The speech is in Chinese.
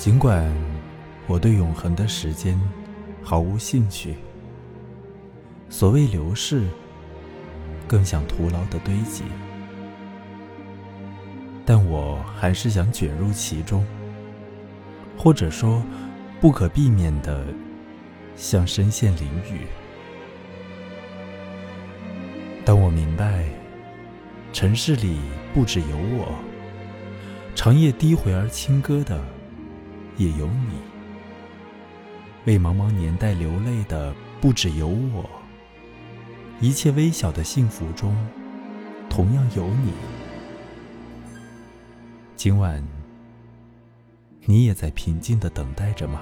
尽管我对永恒的时间毫无兴趣，所谓流逝，更像徒劳的堆积，但我还是想卷入其中，或者说，不可避免的，像身陷囹圄。当我明白，城市里不只有我，长夜低回而轻歌的。也有你，为茫茫年代流泪的不只有我。一切微小的幸福中，同样有你。今晚，你也在平静的等待着吗？